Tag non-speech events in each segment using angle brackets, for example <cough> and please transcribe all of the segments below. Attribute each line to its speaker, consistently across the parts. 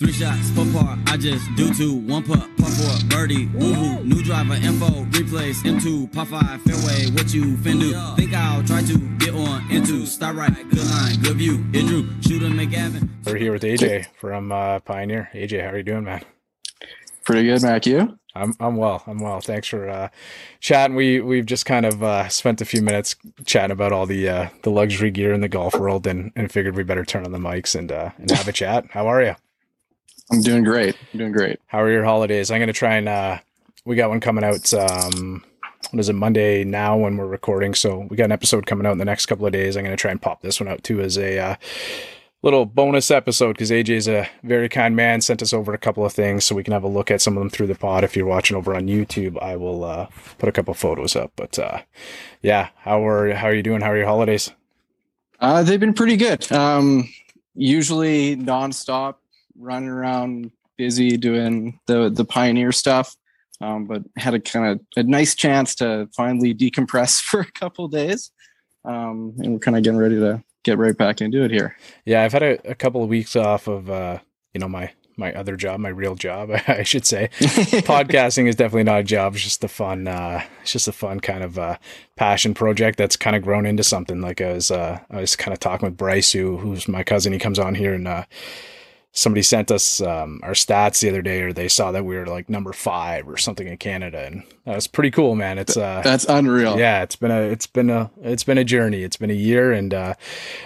Speaker 1: Three shots, four par, I just do two. One putt, par four, birdie, woohoo. New driver, info, replace, M2, par five, fairway, what you fin do? Think I'll try to get on into, start right, good line, good view. It drew, shooter McGavin.
Speaker 2: We're here with AJ from uh, Pioneer. AJ, how are you doing, man?
Speaker 3: Pretty good, Mac. You?
Speaker 2: I'm I'm well. I'm well. Thanks for uh, chatting. We we've just kind of uh, spent a few minutes chatting about all the uh, the luxury gear in the golf world, and, and figured we better turn on the mics and uh, and have a chat. How are you?
Speaker 3: I'm doing great. I'm doing great.
Speaker 2: How are your holidays? I'm going to try and uh, we got one coming out. Um, what is it? Monday now when we're recording. So we got an episode coming out in the next couple of days. I'm going to try and pop this one out too as a uh, little bonus episode because AJ is a very kind man. Sent us over a couple of things so we can have a look at some of them through the pod. If you're watching over on YouTube, I will uh, put a couple photos up. But uh, yeah, how are how are you doing? How are your holidays?
Speaker 3: Uh, they've been pretty good. Um, usually nonstop, running around, busy doing the the pioneer stuff. Um, but had a kind of a nice chance to finally decompress <laughs> for a couple days, um, and we're kind of getting ready to get right back into it here.
Speaker 2: Yeah, I've had a, a couple of weeks off of uh, you know my my other job, my real job, <laughs> I should say. <laughs> Podcasting is definitely not a job; it's just a fun, uh, it's just a fun kind of uh, passion project that's kind of grown into something. Like I was, uh, I was kind of talking with Bryce, who who's my cousin. He comes on here and uh, somebody sent us um, our stats the other day, or they saw that we were like number five or something in Canada, and that was pretty cool, man. It's uh,
Speaker 3: That's unreal.
Speaker 2: yeah, it's been a it's been a it's been a journey. It's been a year, and uh,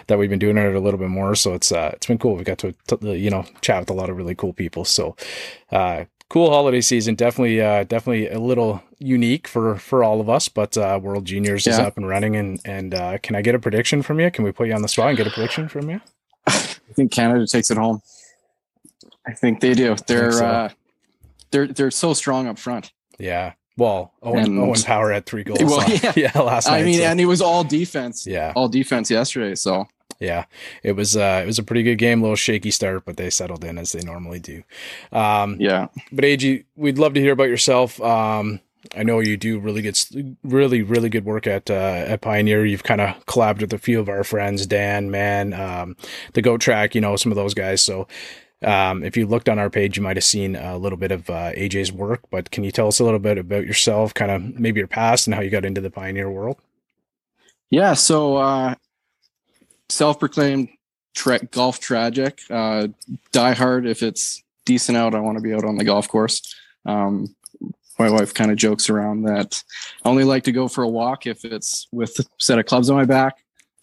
Speaker 2: that we've been doing it a little bit more. So it's uh, it's been cool. We got to, you know chat with a lot of really cool people. So uh, cool holiday season. Definitely uh, definitely a little unique for for all of us. But uh, World Juniors is up and running, and and uh, can I get a prediction from you? Can we put you on the spot and get a prediction from you? <laughs>
Speaker 3: I think Canada takes it home. I think they do. They're
Speaker 2: so.
Speaker 3: uh, they're they're so strong up front.
Speaker 2: Yeah. Well, Owen,
Speaker 3: And-
Speaker 2: Owen Power had three goals.
Speaker 3: Well, yeah. <laughs>
Speaker 2: yeah, last night.
Speaker 3: I mean,
Speaker 2: so-
Speaker 3: and it was all defense.
Speaker 2: yeah,
Speaker 3: All defense yesterday. So
Speaker 2: yeah, it was uh, it was a pretty good game. A little shaky start, but they settled in as they normally do. Um,
Speaker 3: yeah,
Speaker 2: but AG, we'd love to hear about yourself. Um, I know you do really good, really, really good work at uh, at Pioneer. You've kind of collabed with a few of our friends, Dan, Man, um, the Goat Track. You know some of those guys. So um, if you looked on our page, you might have seen a little bit of uh, AJ's work. But can you tell us a little bit about yourself, kind of maybe your past and how you got into the Pioneer world?
Speaker 3: yeah. So uh, self-proclaimed tra- golf tragic. Uh, die hard. If it's decent out, I want to be out on the golf course. Um, my wife kind of jokes around that I only like to go for a walk if it's with a set of clubs on my back.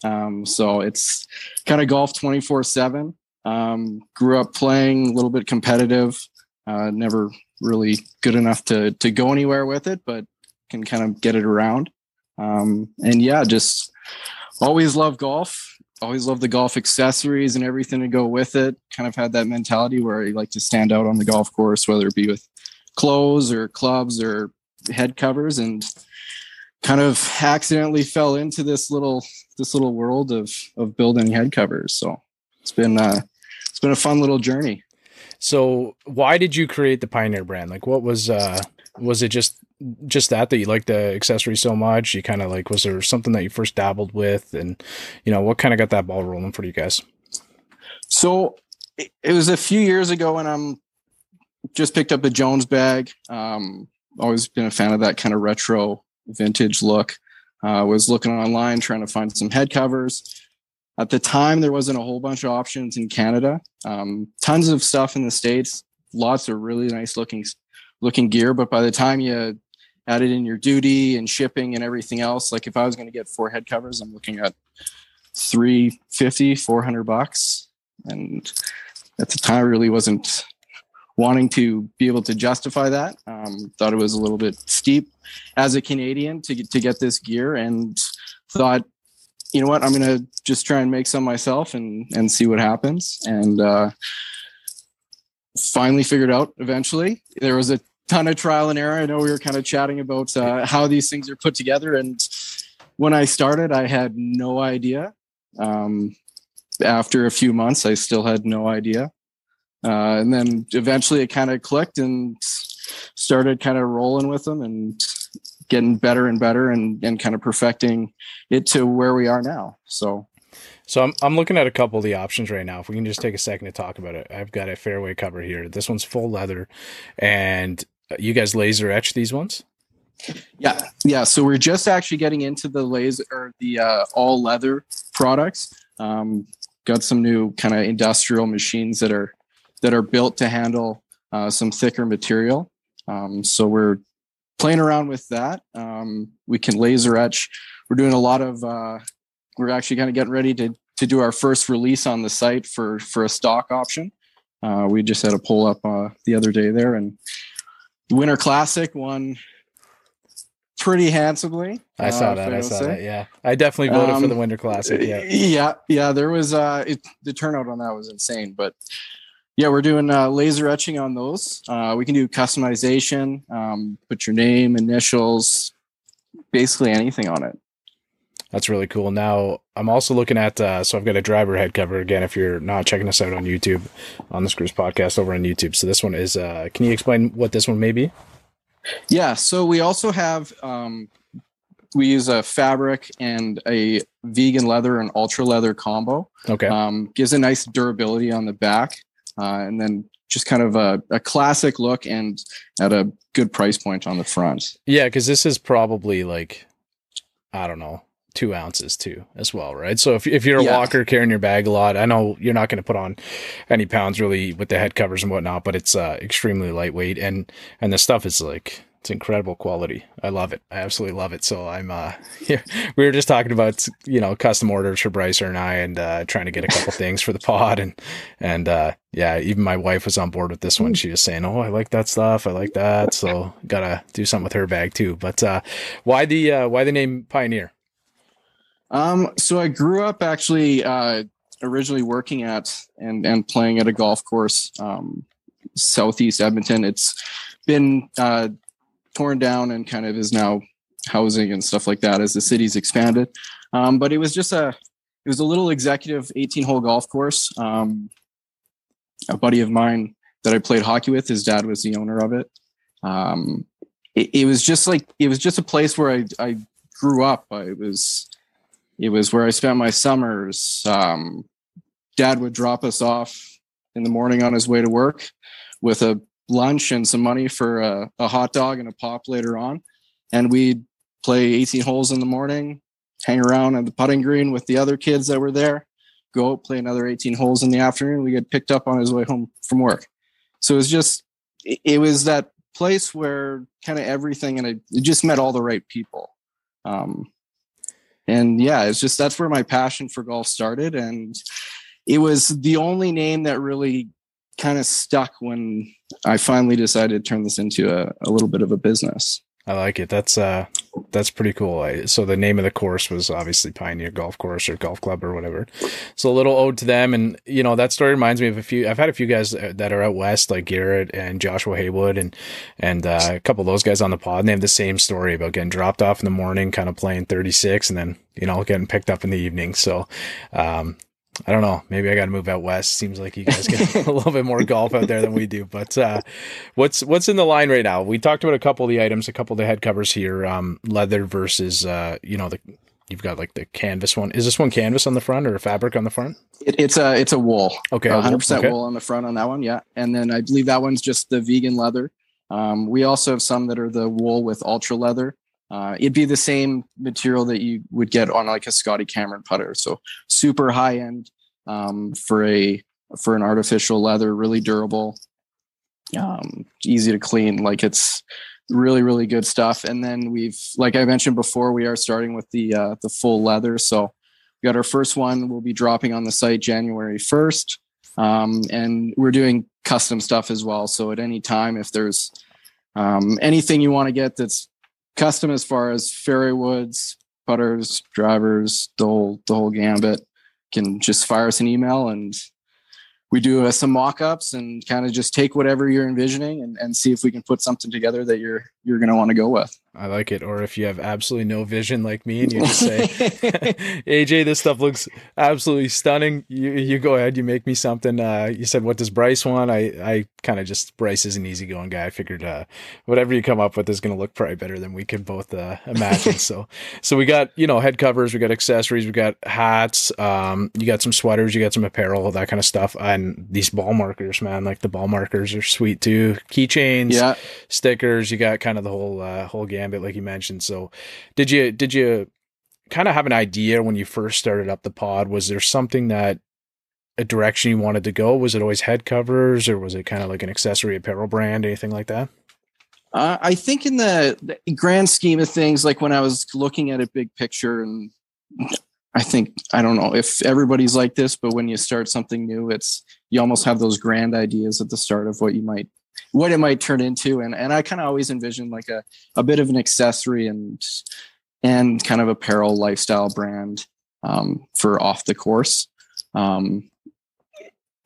Speaker 3: Um, so it's kind of golf 24 seven. Um, grew up playing a little bit competitive, uh, never really good enough to, to go anywhere with it, but can kind of get it around. Um, and yeah, just always love golf. Always love the golf accessories and everything to go with it. Kind of had that mentality where I like to stand out on the golf course, whether it be with clothes or clubs or head covers and kind of accidentally fell into this little this little world of of building head covers so it's been uh been a fun little journey
Speaker 2: So why did you create the Pioneer brand? Like what was uh was it just just that that you liked the accessory so much? You kind of like was there something that you first dabbled with and you know, what kind of got that ball rolling for you guys?
Speaker 3: so it, it was a few years ago when i'm just picked up a jones bag um always been a fan of that kind of retro vintage look uh, was looking online trying to find some head covers at the time there wasn't a whole bunch of options in canada. Um, tons of stuff in the states lots of really nice looking looking gear but by the time you added in your duty and shipping and everything else like if i was going to get four head covers i'm looking at 350 400 bucks. And at the time I really wasn't wanting to be able to justify that. Um, thought it was a little bit steep as a canadian to get to get this gear and thought you know what? I'm gonna just try and make some myself and and see what happens. And uh finally figured out eventually. There was a ton of trial and error. I know we were kind of chatting about uh, how these things are put together. And when i started i had no idea. Um after a few months i still had no idea. Uh, and then eventually it kind of clicked and started kind of rolling with them. And getting better and better and, and kind of perfecting it to where we are now so
Speaker 2: So I'm I'm looking at a couple of the options right now. If we can just take a second to talk about it, I've got a fairway cover here. This one's full leather, and you guys laser etch these ones.
Speaker 3: Yeah, yeah. So we're just actually getting into the laser or the uh, all leather products. Um, got some new kind of industrial machines that are that are built to handle uh, some thicker material. Um, so we're playing around with that. Um, we can laser etch. We're doing a lot of. Uh, we're actually kind of getting ready to to do our first release on the site for for a stock option. Uh, we just had a pull up uh, the other day there, and Winter Classic won pretty handsomely.
Speaker 2: I saw
Speaker 3: uh,
Speaker 2: that.
Speaker 3: if
Speaker 2: I saw
Speaker 3: say.
Speaker 2: that. Yeah, I definitely voted for
Speaker 3: Um,
Speaker 2: the Winter Classic. Yeah.
Speaker 3: yeah, yeah. There was uh, it, the turnout on that was insane, but yeah, we're doing uh, laser etching on those. Uh, we can do customization, um, put your name, initials, basically anything on it.
Speaker 2: That's really cool. Now I'm also looking at uh, so I've got a driver head cover again. If you're not checking us out on YouTube, on the Screws Podcast over on YouTube. So this one is. Uh, can you explain what this one may be?
Speaker 3: Yeah. So we also have um, we use a fabric and a vegan leather and ultra leather combo.
Speaker 2: Okay.
Speaker 3: Um, gives a nice durability on the back, and then just kind of a, a classic look and at a good price point on the front.
Speaker 2: Yeah, because this is probably like, I don't know, two ounces too, as well, right? So if if you're a
Speaker 3: Yeah.
Speaker 2: walker carrying your bag a lot, I know you're not going to put on any pounds really with the head covers and whatnot, but it's uh, extremely lightweight and and the stuff is like it's incredible quality. I love it. I absolutely love it. So I'm uh, <laughs> yeah, we were just talking about you know custom orders for Brycer and I and uh, trying to get a couple <laughs> things for the pod and and uh, yeah, even my wife was on board with this one. She was saying, "Oh, I like that stuff. I like that." So <laughs> gotta do something with her bag too. But uh, why the uh, why the name Pioneer?
Speaker 3: Um, so I grew up actually uh, originally working at and and playing at a golf course um, southeast Edmonton. It's been uh, torn down and kind of is now housing and stuff like that as the city's expanded. Um, but it was just a it was a little executive 18 hole golf course. Um, a buddy of mine that I played hockey with, his dad was the owner of it. Um, it, it was just like it was just a place where I I grew up. I was it was where I spent my summers. Um, dad would drop us off in the morning on his way to work with a lunch and some money for a, a hot dog and a pop later on. And we'd play 18 holes in the morning, hang around on the putting green with the other kids that were there, go out, play another 18 holes in the afternoon. We get picked up on his way home from work. So it was just, it, was that place where kind of everything, and I it just met all the right people. Um, and yeah it's just that's where my passion for golf started and it was the only name that really kind of stuck when i finally decided to turn this into a, a little bit of a business
Speaker 2: I like it. That's uh, that's pretty cool. So the name of the course was obviously Pioneer Golf Course or Golf Club or whatever. So a little ode to them, and you know that story reminds me of a few. I've had a few guys that are out west, like Garrett and Joshua Haywood, and and uh, a couple of those guys on the pod. And they have the same story about getting dropped off in the morning, kind of playing thirty six, and then you know getting picked up in the evening. So. Um, I don't know. Maybe I got to move out west. Seems like you guys get <laughs> a little bit more golf out there than we do. But uh, what's what's in the line right now? We talked about a couple of the items, a couple of the head covers here. Um, leather versus uh, you know the you've got like the canvas one. Is this one canvas on the front or fabric on the front?
Speaker 3: it, it's a it's a wool
Speaker 2: Okay,
Speaker 3: 100% wool on the front on that one yeah and then i believe that one's just the vegan leather um, we also have some that are the wool with ultra leather uh, it'd be the same material that you would get on like a scotty cameron putter. So super high end um, for a for an artificial leather really durable um, easy to clean. Like it's really really good stuff. And then we've like i mentioned before we are starting with the uh, the full leather. So we got our first one. We'll be dropping on the site january 1st um, and we're doing custom stuff as well. So at any time if there's um, anything you want to get that's custom as far as fairway woods putters drivers the whole the whole gambit. Can just fire us an email and we do uh, some mock-ups and kind of just take whatever you're envisioning and, and see if we can put something together that you're you're going to want to go with
Speaker 2: I like it. Or if you have absolutely no vision like me and you just say, <laughs> <laughs> AJ, this stuff looks absolutely stunning. You you go ahead, you make me something. Uh, you said, what does Bryce want? I, I kind of just, Bryce is an easygoing guy. I figured uh, whatever you come up with is going to look probably better than we could both uh, imagine. <laughs> so, so we got, you know, head covers, we got accessories, we got hats, um, you got some sweaters, you got some apparel, that kind of stuff. And these ball markers, man, like the ball markers are sweet too. Keychains,
Speaker 3: Yeah.
Speaker 2: stickers, you got kind of the whole, uh, whole gambit, like you mentioned. So did you, did you kind of have an idea when you first started up the pod? Was there something that a direction you wanted to go? Was it always head covers or was it kind of like an accessory apparel brand, anything like that?
Speaker 3: Uh, I think in the, the grand scheme of things, like when I was looking at a big picture, and I think I don't know if everybody's like this, but when you start something new, it's you almost have those grand ideas at the start of what you might what it might turn into, and and I kind of always envisioned like a a bit of an accessory and and kind of apparel lifestyle brand um, for off the course. Um,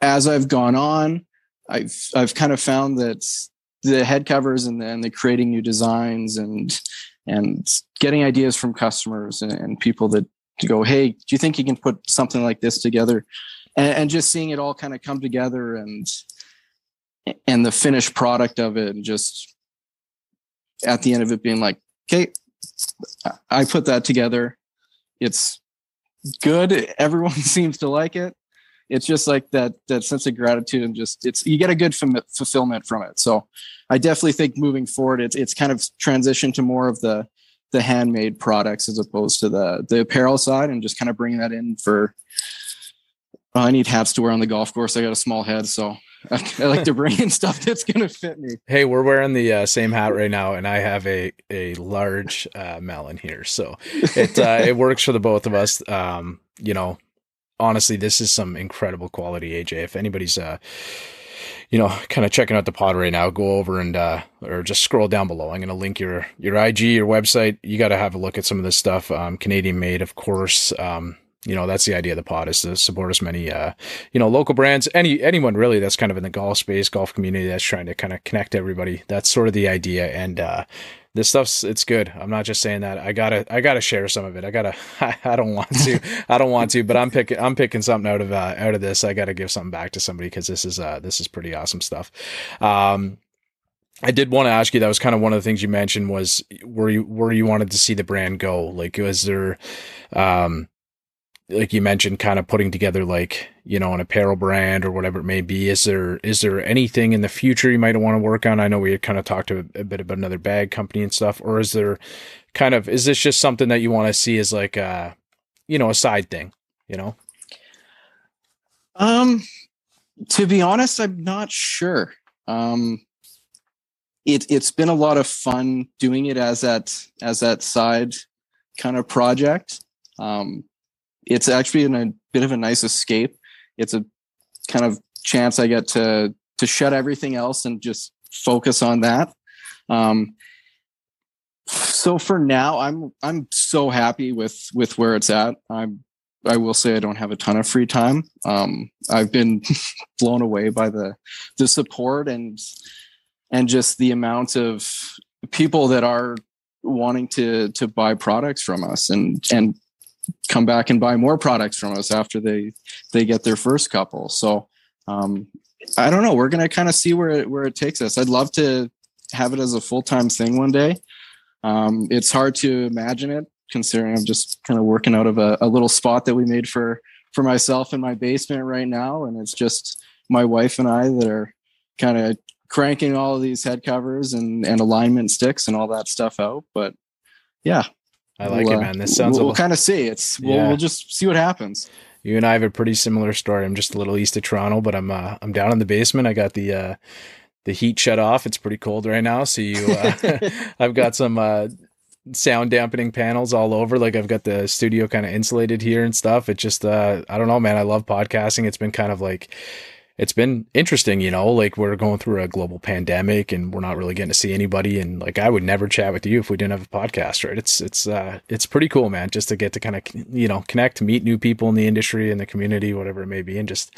Speaker 3: as I've gone on, I've I've kind of found that the head covers and then the creating new designs and and getting ideas from customers and, and people that to go, hey, do you think you can put something like this together? And, and just seeing it all kind of come together and and the finished product of it and just at the end of it being like, okay, I put that together. It's good. Everyone <laughs> seems to like it. It's just like that that sense of gratitude and just it's you get a good fam- fulfillment from it. So I definitely think moving forward, it's it's kind of transitioned to more of the the handmade products as opposed to the the apparel side, and just kind of bringing that in for. I need hats to wear on the golf course. I got a small head, so <laughs> I, like to bring in stuff that's to fit me.
Speaker 2: Hey, we're wearing the uh, same hat right now, and I have a a large uh, melon here, so it uh, it works for the both of us. Um, you know, honestly, this is some incredible quality, AJ. If anybody's uh, you know, kind of checking out the pod right now, go over and uh, or just scroll down below. I'm going to link your your IG, your website. You got to have a look at some of this stuff. Um, Canadian made, of course. Um, you know that's the idea of the pod is to support as many uh you know local brands any anyone really that's kind of in the golf space golf community that's trying to kind of connect everybody. That's sort of the idea. And uh this stuff's it's good. I'm not just saying that. I gotta i gotta share some of it. I gotta <laughs> i, I don't want to <laughs> i don't want to but i'm picking i'm picking something out of uh, out of this. I gotta give something back to somebody because this is uh this is pretty awesome stuff. Um I did want to ask you. That was kind of one of the things you mentioned was where you where you wanted to see the brand go. Like, was there, um, like you mentioned, kind of putting together like you know an apparel brand or whatever it may be. Is there is there anything in the future you might want to work on? I know we had kind of talked a, a bit about another bag company and stuff. Or is there kind of is this just something that you want to see as like a you know a side thing? You know.
Speaker 3: Um, to be honest, I'm not sure. Um, it it's been a lot of fun doing it as that as that side kind of project. Um, it's actually in a bit of a nice escape. It's a kind of chance I get to to shut everything else and just focus on that. Um, so for now, I'm I'm so happy with with where it's at. I'm I will say I don't have a ton of free time. Um, I've been <laughs> blown away by the the support and and just the amount of people that are wanting to to buy products from us and and come back and buy more products from us after they they get their first couple. So um, I don't know. We're gonna kind of see where it where it takes us. I'd love to have it as a full time thing one day. Um, it's hard to imagine it considering I'm just kind of working out of a, a little spot that we made for for myself in my basement right now, and it's just my wife and I that are kind of cranking all of these head covers and and alignment sticks and all that stuff out. But yeah,
Speaker 2: I like
Speaker 3: we'll,
Speaker 2: it, man. This sounds.
Speaker 3: We'll, we'll kind of see. It's we'll,
Speaker 2: Yeah.
Speaker 3: we'll just see what happens.
Speaker 2: You and I have a pretty similar story. I'm just a little east of Toronto, but I'm uh, I'm down in the basement. I got the uh, the heat shut off. It's pretty cold right now, so you uh, <laughs> <laughs> I've got some uh, sound dampening panels all over. Like I've got the studio kind of insulated here and stuff. It just uh, I don't know, man. I love podcasting. It's been kind of like it's been interesting, you know, like we're going through a global pandemic and we're not really getting to see anybody. And like, I would never chat with you if we didn't have a podcast, right? It's, it's, uh, it's pretty cool, man, just to get to kind of, you know, connect, meet new people in the industry and the community, whatever it may be, and just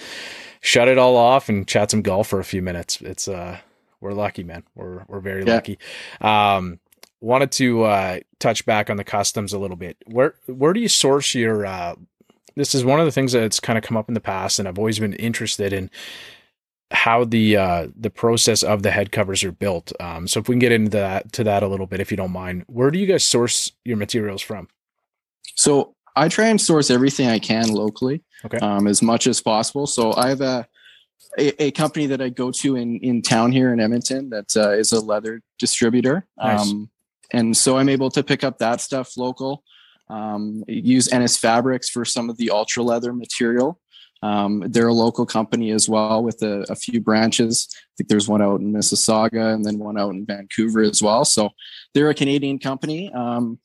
Speaker 2: shut it all off and chat some golf for a few minutes. It's, uh, we're lucky, man. We're, we're very
Speaker 3: Yeah.
Speaker 2: lucky. Um, wanted to uh, touch back on the customs a little bit. Where where do you source your? Uh, this is one of the things that's kind of come up in the past, and I've always been interested in how the uh, the process of the head covers are built. Um, so if we can get into that to that a little bit, if you don't mind, where do you guys source your materials from?
Speaker 3: So I try and source everything I can locally,
Speaker 2: Okay.
Speaker 3: um, as much as possible. So I have a, a a company that I go to in in town here in Edmonton that uh, is a leather distributor,
Speaker 2: Nice.
Speaker 3: um, and so I'm able to pick up that stuff local. Um, use Ennis Fabrics for some of the ultra leather material. Um, they're a local company as well with a, a few branches. I think there's one out in Mississauga and then one out in Vancouver as well. So they're a Canadian company. Um,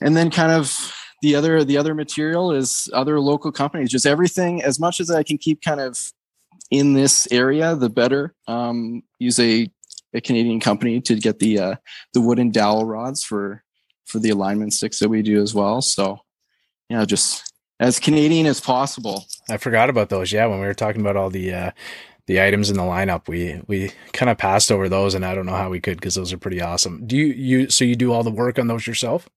Speaker 3: and then kind of the other the other material is other local companies. Just everything as much as I can keep kind of in this area, the better. Um, use a a Canadian company to get the uh, the wooden dowel rods for for the alignment sticks that we do as well. So yeah, just as Canadian as possible.
Speaker 2: I forgot about those. Yeah, when we were talking about all the uh, the items in the lineup, we we kind of passed over those, and I don't know how we could because those are pretty awesome. Do you you so you do all the work on those yourself?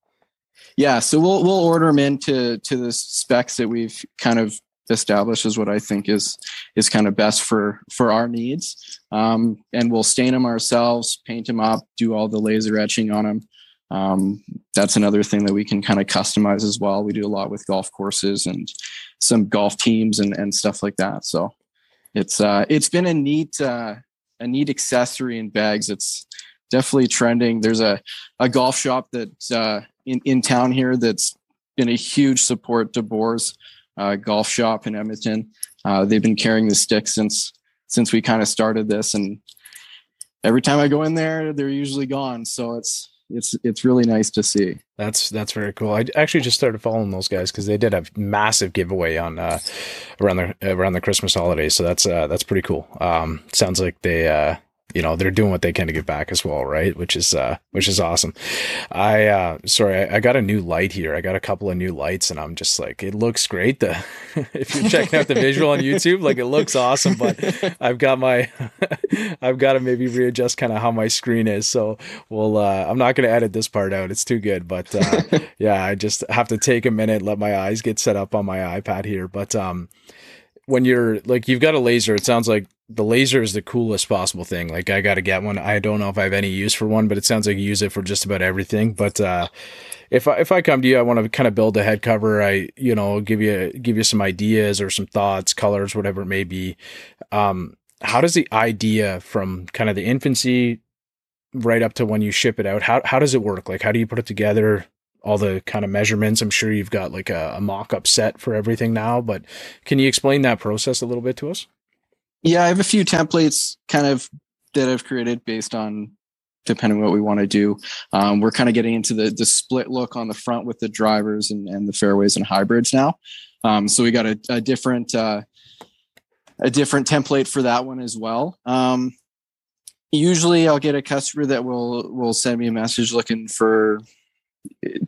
Speaker 3: Yeah, so we'll we'll order them into to the specs that we've kind of established as what I think is is kind of best for for our needs. Um, and we'll stain them ourselves, paint them up, do all the laser etching on them. Um, that's another thing that we can kind of customize as well. We do a lot with golf courses and some golf teams and and stuff like that. So it's uh it's been a neat uh a neat accessory in bags. It's definitely trending. There's a a golf shop that uh in, in town here that's been a huge support to Boar's uh, golf shop in Edmonton. Uh, they've been carrying the stick since since we kind of started this, and every time I go in there, they're usually gone. So it's it's it's really nice to see.
Speaker 2: That's that's very cool. I actually just started following those guys because they did a massive giveaway on uh, around the around the Christmas holidays. So that's uh, that's pretty cool. Um, sounds like they uh, you know they're doing what they can to give back as well, right? Which is uh, which is awesome. I uh, sorry, I, I got a new light here. I got a couple of new lights, and I'm just like, it looks great. The <laughs> if you're checking out the visual on YouTube, like it looks awesome. But <laughs> I've got my <laughs> I've got to maybe readjust kind of how my screen is. So we'll uh, I'm not going to edit this part out. It's too good. But uh, yeah, I just have to take a minute, let my eyes get set up on my iPad here. But um, when you're like you've got a laser, it sounds like the laser is the coolest possible thing. Like I got to get one. I don't know if I have any use for one, but it sounds like you use it for just about everything. But uh, if I if I come to you, I want to kind of build a head cover. I you know give you give you some ideas or some thoughts, colors, whatever it may be. Um, how does the idea from kind of the infancy right up to when you ship it out? How how does it work? Like how do you put it together? All the kind of measurements. I'm sure you've got like a, a mock up set for everything now, but can you explain that process a little bit to us?
Speaker 3: Yeah, I have a few templates kind of that I've created based on depending on what we want to do. Um, we're kind of getting into the the split look on the front with the drivers and, and the fairways and hybrids now. Um, so we got a, a different uh, a different template for that one as well. Um, usually, I'll get a customer that will will send me a message looking for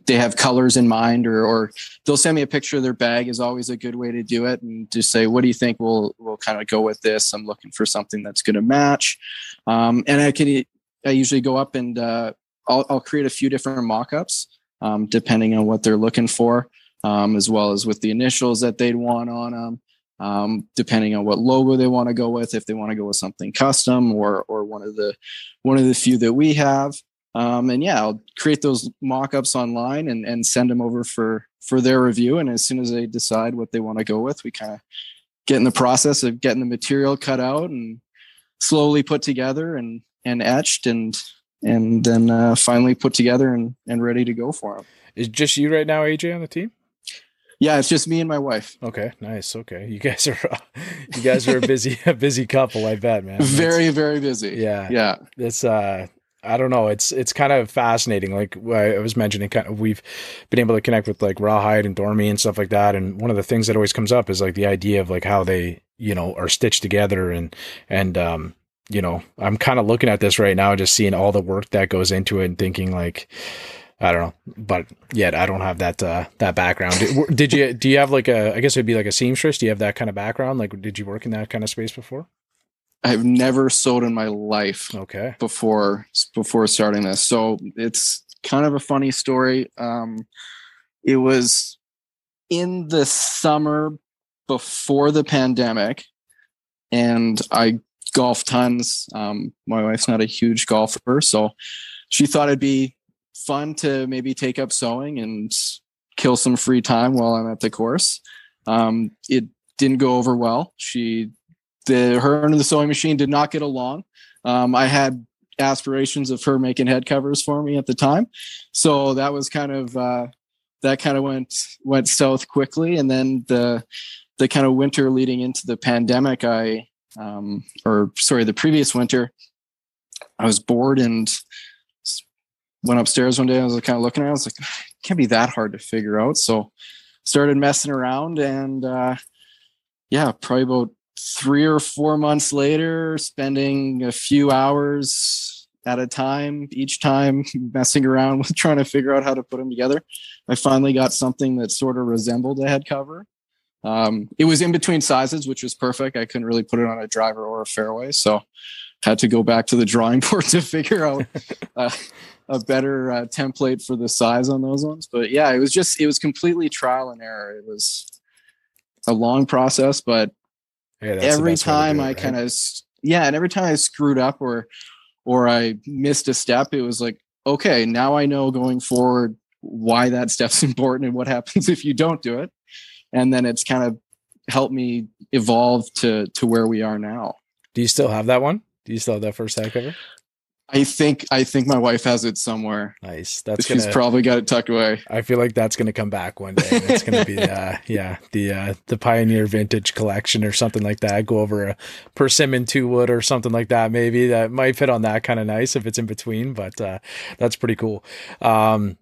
Speaker 3: they have colors in mind or or they'll send me a picture of their bag is always a good way to do it and just say what do you think? We'll we'll kind of go with this. I'm looking for something that's going to match. Um, and i can i usually go up and uh, I'll, I'll create a few different mock-ups um, depending on what they're looking for um, as well as with the initials that they'd want on them um, depending on what logo they want to go with if they want to go with something custom or or one of the one of the few that we have um, and yeah, I'll create those mock-ups online and, and send them over for for their review. And as soon as they decide what they want to go with, we kind of get in the process of getting the material cut out and slowly put together and and etched and and then uh, finally put together and and ready to go for them.
Speaker 2: Is it just you right now, AJ, on the team?
Speaker 3: Yeah, it's just me and my wife.
Speaker 2: Okay, nice. Okay, you guys are you guys are a busy <laughs> a busy couple, I bet, man. That's-
Speaker 3: Very very busy.
Speaker 2: yeah,
Speaker 3: Yeah.
Speaker 2: It's uh, I don't know. It's it's kind of fascinating. Like I was mentioning, kind of we've been able to connect with like Rawhide and Dormie and stuff like that. And one of the things that always comes up is like the idea of like how they you know are stitched together and and um you know I'm kind of looking at this right now, just seeing all the work that goes into it and thinking like. I don't know, but yet I don't have that uh, that background. Did, did you? Do you have like a? I guess it'd be like a seamstress. Do you have that kind of background? Like, did you work in that kind of space before?
Speaker 3: I've never sewed in my life
Speaker 2: Okay.
Speaker 3: before before starting this. So it's kind of a funny story. Um, it was in the summer before the pandemic, and I golf tons. Um, my wife's not a huge golfer, so she thought it'd be fun to maybe take up sewing and kill some free time while I'm at the course. Um, it didn't go over well. She, the her and the sewing machine did not get along. Um, I had aspirations of her making head covers for me at the time, so that was kind of uh, that kind of went went south quickly. And then the the kind of winter leading into the pandemic, I um, or sorry, the previous winter, I was bored and went upstairs one day. I was kind of looking around. I was like, it can't be that hard to figure out. So started messing around and uh, yeah, probably about three or four months later, spending a few hours at a time each time <laughs> messing around with trying to figure out how to put them together. I finally got something that sort of resembled a head cover. Um, it was in between sizes, which was perfect. I couldn't really put it on a driver or a fairway, so had to go back to the drawing <laughs> board to figure out <laughs> uh, a better uh, template for the size on those ones. But yeah, it was just it was completely trial and error. It was a long process, but
Speaker 2: Hey,
Speaker 3: every
Speaker 2: best way to
Speaker 3: time
Speaker 2: it,
Speaker 3: I
Speaker 2: right?
Speaker 3: kind of yeah, and every time I screwed up or or I missed a step, it was like okay, now I know going forward why that step's <laughs> important and what happens if you don't do it, and then it's kind of helped me evolve to to where we are now.
Speaker 2: Do you still have that one? Do you still have that first head cover?
Speaker 3: I think I think my wife has it somewhere.
Speaker 2: Nice. That's
Speaker 3: She's
Speaker 2: gonna.
Speaker 3: probably got it tucked away.
Speaker 2: I feel like that's gonna come back one day. and It's gonna be <laughs> uh yeah the uh the Pioneer Vintage Collection or something like that. Go over a persimmon two wood or something like that. Maybe that might fit on that kind of nice if it's in between. But uh that's pretty cool. Um,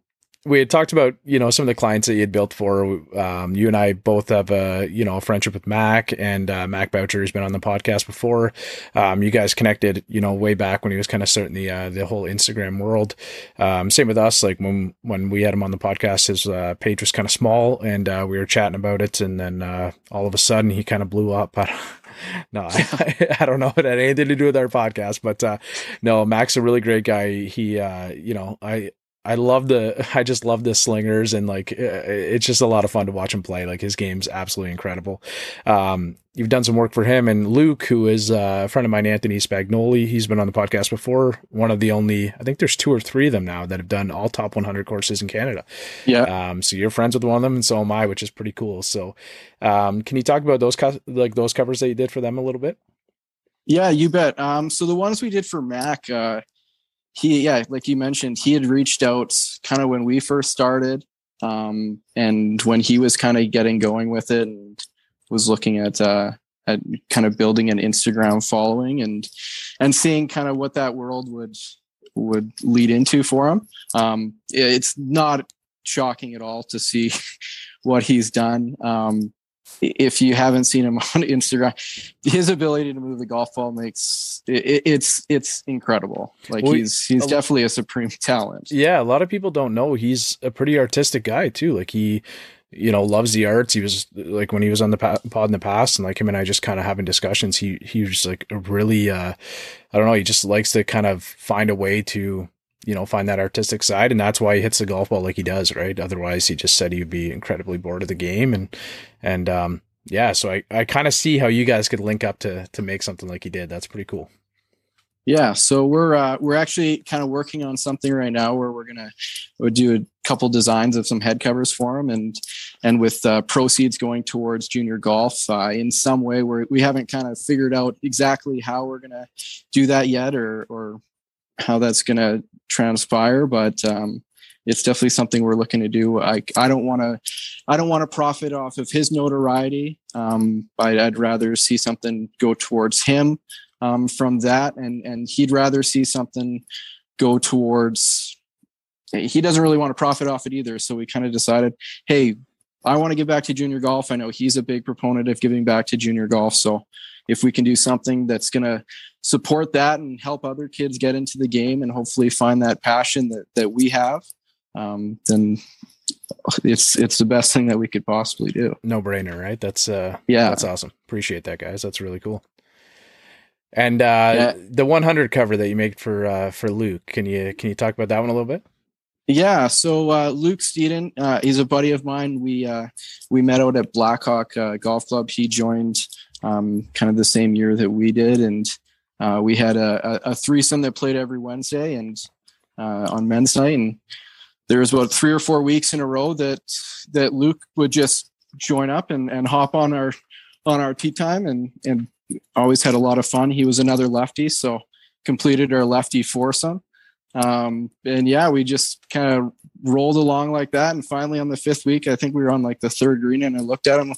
Speaker 2: we had talked about you know some of the clients that you had built for. Um, you and I both have a you know a friendship with Mac and uh, Mac Boucher has been on the podcast before. Um, you guys connected you know way back when he was kind of starting the uh, the whole Instagram world. Um, same with us. Like when when we had him on the podcast, his uh, page was kind of small, and uh, we were chatting about it, and then uh, all of a sudden he kind of blew up. <laughs> no, I, <laughs> I don't know if it had anything to do with our podcast, but uh, no, Mac's a really great guy. He, uh, you know, I I love the <laughs> I just love the slingers and like uh, it's just a lot of fun to watch him play. Like his game's absolutely incredible. Um, you've done some work for him and Luke, who is uh, a friend of mine, Anthony Spagnoli. He's been on the podcast before. One of the only, I think there's two or three of them now that have done all top 100 courses in Canada.
Speaker 3: Yeah.
Speaker 2: Um, so you're friends with one of them, and so am I, which is pretty cool. So, um, can you talk about those co- like those covers that you did for them a little bit?
Speaker 3: Yeah, you bet. Um, so the ones we did for Mac, uh, he, yeah, like you mentioned, he had reached out kind of when we first started, um, and when he was kind of getting going with it, and was looking at uh, at kind of building an Instagram following, and and seeing kind of what that world would would lead into for him. Um, it's not shocking at all to see <laughs> what he's done. Um, if you haven't seen him <laughs> on Instagram, his ability to move the golf ball makes it, it's it's incredible. Like
Speaker 2: Well,
Speaker 3: he's he's
Speaker 2: a-
Speaker 3: definitely a supreme talent.
Speaker 2: Yeah, a lot of people don't know he's a pretty artistic guy too. Like he, you know, loves the arts. He was like when he was on the pod in the past, and like him and I just kind of having discussions. He he was like a really, uh, I don't know. He just likes to kind of find a way to. You know, find that artistic side, and that's why he hits the golf ball like he does, right? Otherwise, he just said he'd be incredibly bored of the game, and and um, yeah. So I, I kind of see how you guys could link up to to make something like he did. That's pretty cool.
Speaker 3: Yeah, so we're uh, we're actually kind of working on something right now where we're gonna we'll do a couple designs of some head covers for him, and and with uh, proceeds going towards junior golf uh, in some way where we haven't kind of figured out exactly how we're gonna do that yet, or or how that's gonna transpire, but um, it's definitely something we're looking to do. I I don't want to I don't want to profit off of his notoriety. Um, but I'd rather see something go towards him um, from that, and and he'd rather see something go towards. He doesn't really want to profit off it either, so we kind of decided, hey, I want to give back to junior golf. I know he's a big proponent of giving back to junior golf, so if we can do something that's going to support that and help other kids get into the game and hopefully find that passion that that we have, um, then it's it's the best thing that we could possibly do.
Speaker 2: No brainer, right? That's uh,
Speaker 3: Yeah.
Speaker 2: That's awesome. Appreciate that, guys. That's really cool. And uh, yeah. the 100 cover that you made for uh, for Luke, can you can you talk about that one a little bit?
Speaker 3: Yeah, so uh, Luke Steeden, uh, he's a buddy of mine. We uh, we met out at Blackhawk uh, Golf Club. He joined um, kind of the same year that we did, and uh, we had a, a, threesome that played every Wednesday and uh, on men's night. And there was about three or four weeks in a row that that Luke would just join up and, and hop on our on our tee time and and always had a lot of fun. He was another lefty, so completed our lefty foursome. Um, and yeah, we just kind of rolled along like that. And finally, on the fifth week, I think we were on like the third green, and I looked at him,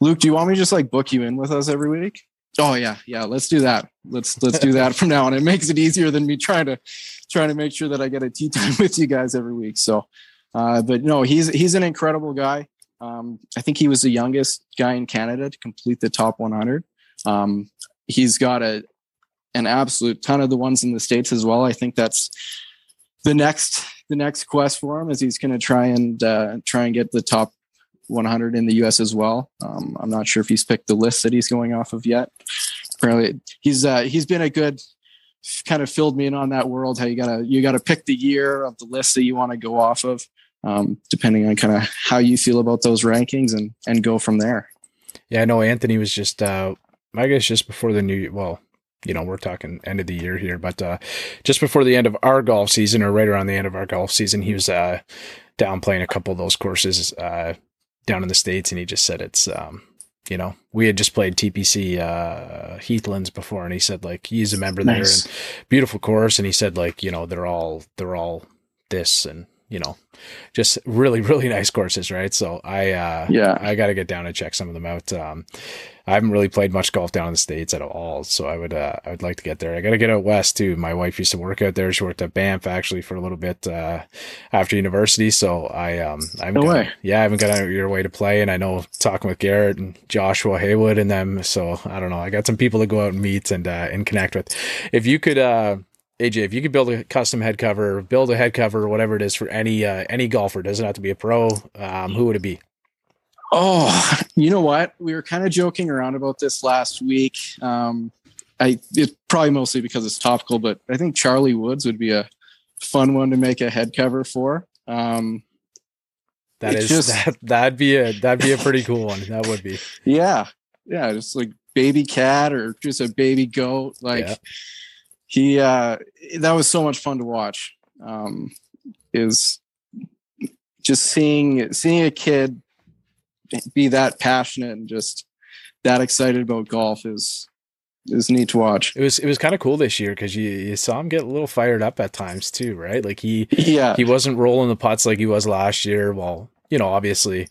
Speaker 3: Luke, do you want me to just like book you in with us every week? Oh yeah, yeah. Let's do that. Let's let's do that from now on. It makes it easier than me trying to trying to make sure that I get a tee time <laughs> with you guys every week. So, uh, but no, he's he's an incredible guy. Um, I think he was the youngest guy in Canada to complete the top 100. Um, he's got a an absolute ton of the ones in the states as well. I think that's the next the next quest for him is he's going to try and uh, try and get the top 100 in the U.S. as well. Um, I'm not sure if he's picked the list that he's going off of yet. Apparently, he's uh, he's been a good kind of filled me in on that world. How you gotta you gotta pick the year of the list that you want to go off of, um, depending on kind of how you feel about those rankings, and and go from there.
Speaker 2: Yeah, I know Anthony was just uh, I guess just before the new well you know, we're talking end of the year here, but uh, just before the end of our golf season, or right around the end of our golf season, he was uh, down playing a couple of those courses uh, down in the states, and he just said it's, um, you know, we had just played TPC uh, Heathlands before, and he said like he's a member nice. there, and beautiful course, and he said like you know they're all they're all this and you know, just really, <laughs> really nice courses, right? So I, uh, yeah, I got to get down and check some of them out. Um, I haven't really played much golf down in the states at all, so I would, uh, I would like to get there. I got to get out west too. My wife used to work out there. She worked at Banff actually for a little bit uh, after university. So I, um, I haven't no got, way. yeah, I haven't got out your way to play, and I know talking with Garrett and Joshua Haywood and them. So I don't know. I got some people to go out and meet and uh, and connect with. If you could, uh, AJ, if you could build a custom head cover, build a head cover, or whatever it is for any uh, any golfer, doesn't have to be a pro. Um, who would it be?
Speaker 3: Oh, you know what? We were kind of joking around about this last week. Um, I it's probably mostly because it's topical, but I think Charlie Woods would be a fun one to make a head cover for. Um,
Speaker 2: that is just, that that'd be a that'd be a pretty cool one. That would be. <laughs>
Speaker 3: Yeah, yeah, just like baby cat or just a baby goat, like. Yeah he uh, that was so much fun to watch. Um, is just seeing seeing a kid be that passionate and just that excited about golf is is neat to watch.
Speaker 2: It was it was kind of cool this year because you, you saw him get a little fired up at times too, right? Like he yeah he wasn't rolling the putts like he was last year. Well, you know, obviously a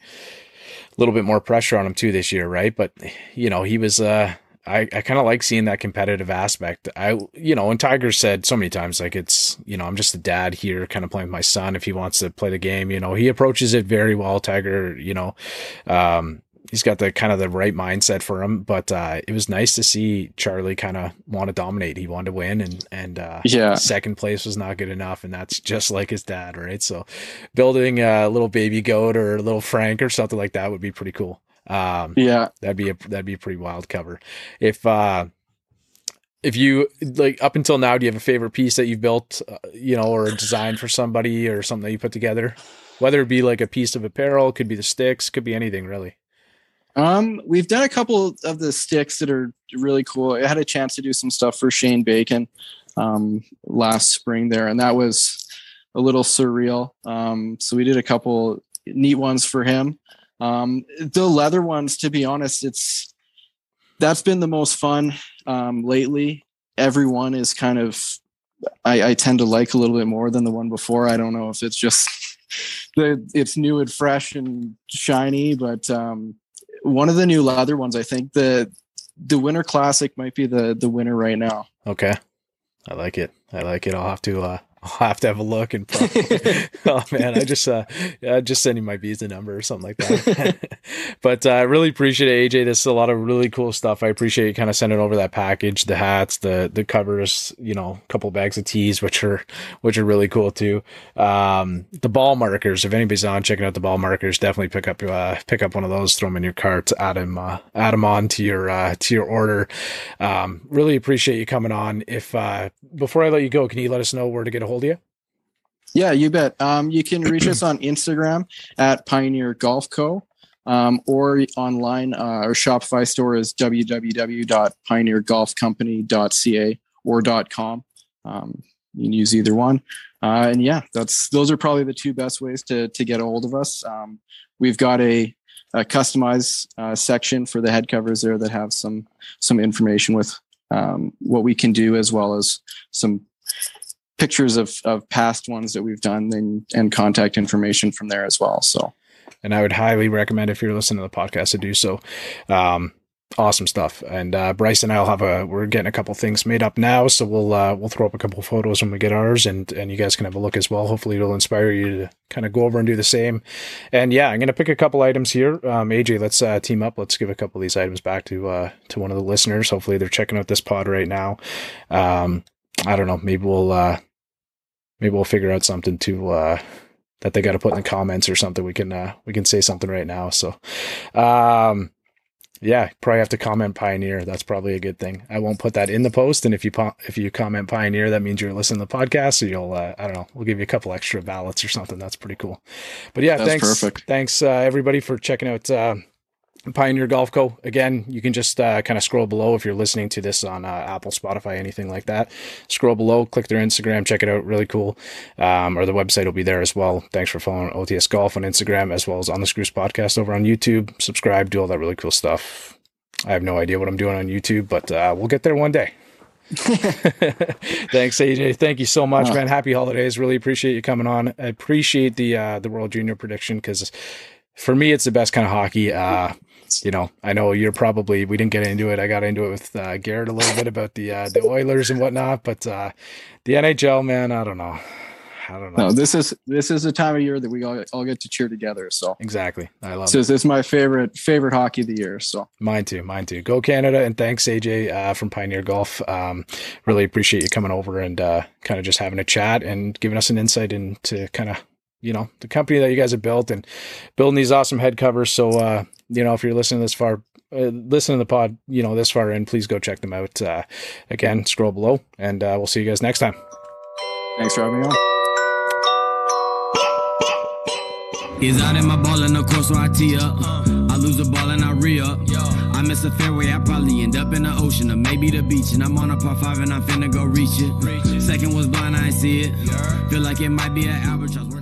Speaker 2: little bit more pressure on him too this year, right? But you know, he was uh I, I kind of like seeing that competitive aspect. I, you know, and Tiger said so many times, like it's, you know, I'm just a dad here, kind of playing with my son. If he wants to play the game, you know, he approaches it very well. Tiger, you know, um, he's got the kind of the right mindset for him. But uh, it was nice to see Charlie kind of want to dominate. He wanted to win, and and uh, yeah, second place was not good enough, and that's just like his dad, right? So building a little baby goat or a little Frank or something like that would be pretty cool. Um, yeah, that'd be a that'd be a pretty wild cover. If uh, if you like up until now, do you have a favorite piece that you've built, uh, you know, or designed for somebody or something that you put together? Whether it be like a piece of apparel, could be the sticks, could be anything really.
Speaker 3: Um, we've done a couple of the sticks that are really cool. I had a chance to do some stuff for Shane Bacon um, last spring there, and that was a little surreal. Um, so we did a couple neat ones for him. Um, the leather ones, to be honest, it's that's been the most fun um, lately. Everyone is kind of I, I tend to like a little bit more than the one before. I don't know if it's just <laughs> the it's new and fresh and shiny, but um, one of the new leather ones, I think the the Winter Classic might be the the winner right now.
Speaker 2: Okay, I like it. I like it. I'll have to uh, I'll have to have a look and <laughs> probably, <laughs> oh man, I just uh just send you my visa number or something like that. <laughs> but I uh, really appreciate it, AJ. This is a lot of really cool stuff. I appreciate you kind of sending over that package, the hats, the the covers, you know, a couple bags of tees, which are which are really cool too. Um, the ball markers. If anybody's on checking out the ball markers, definitely pick up uh pick up one of those, throw them in your cart, add them uh, add them on to your uh, to your order. Um, really appreciate you coming on. If uh, before I let you go, can you let us know where to get a hold of you?
Speaker 3: Yeah, you bet. Um, you can reach us on Instagram at Pioneer Golf Co. Um, or online. Uh, our Shopify store is www.pioneergolfcompany.ca or .com. Um, you can use either one. Uh, and yeah, that's those are probably the two best ways to to get a hold of us. Um, we've got a, a customized uh, section for the head covers there that have some some information with um, what we can do as well as some pictures of, of past ones that we've done and, and contact information from there as well. So,
Speaker 2: and I would highly recommend if you're listening to the podcast to do so. Um, awesome stuff. And uh, Bryce and I'll have a we're getting a couple things made up now, so we'll uh, we'll throw up a couple photos when we get ours, and and you guys can have a look as well. Hopefully, it'll inspire you to kind of go over and do the same. And yeah, I'm gonna pick a couple items here. Um, AJ, let's uh, team up. Let's give a couple of these items back to uh, to one of the listeners. Hopefully, they're checking out this pod right now. Um, I don't know. Maybe we'll uh, maybe we'll figure out something to uh, that they got to put in the comments or something. We can uh, we can say something right now. So, um, yeah, probably have to comment Pioneer. That's probably a good thing. I won't put that in the post, and if you po- if you comment Pioneer, that means you're listening to the podcast. So you'll uh, I don't know. We'll give you a couple extra ballots or something. That's pretty cool. But yeah,
Speaker 3: That's
Speaker 2: thanks.
Speaker 3: perfect.
Speaker 2: Thanks uh, everybody for checking out. Uh, Pioneer Golf Co. Again, you can just uh, kind of scroll below if you're listening to this on uh, Apple, Spotify, anything like that. Scroll below, click their Instagram, check it out. Really cool. Um, or the website will be there as well. Thanks for following OTS Golf on Instagram as well as on the Screws Podcast over on YouTube. Subscribe, do all that really cool stuff. I have no idea what I'm doing on YouTube, but uh, we'll get there one day. <laughs> Thanks, AJ. Thank you so much,
Speaker 3: Uh.
Speaker 2: man. Happy holidays. Really appreciate you coming on. I appreciate the uh, the World Junior prediction because for me, it's the best kind of hockey. Uh, you know, I know you're probably we didn't get into it. I got into it with uh, Garrett a little bit about the uh, the Oilers and whatnot, but uh, the NHL, man, I don't know. I don't know
Speaker 3: no, this is this is a time of year that we all, all get to cheer together. So
Speaker 2: exactly. I love
Speaker 3: so
Speaker 2: it.
Speaker 3: this is my favorite favorite hockey of the year. So
Speaker 2: Mine too, mine too. Go Canada, and thanks AJ uh, from Pioneer Golf. Um, really appreciate you coming over and uh, kind of just having a chat and giving us an insight into kind of you know the company that you guys have built and building these awesome head covers. So uh, you know if you're listening this far, uh, listen to the pod, you know this far in, please go check them out. Uh, again, scroll below, and uh, we'll see you guys next time.
Speaker 3: thanks for having me on.
Speaker 1: He's out in my ball in the course, so I tee up. I lose the ball and I re up. I miss a fairway, I probably end up in the ocean or maybe the beach. And I'm on a par five and I'm finna go reach it. Second was blind, I ain't see it. Feel like it might be an albatross.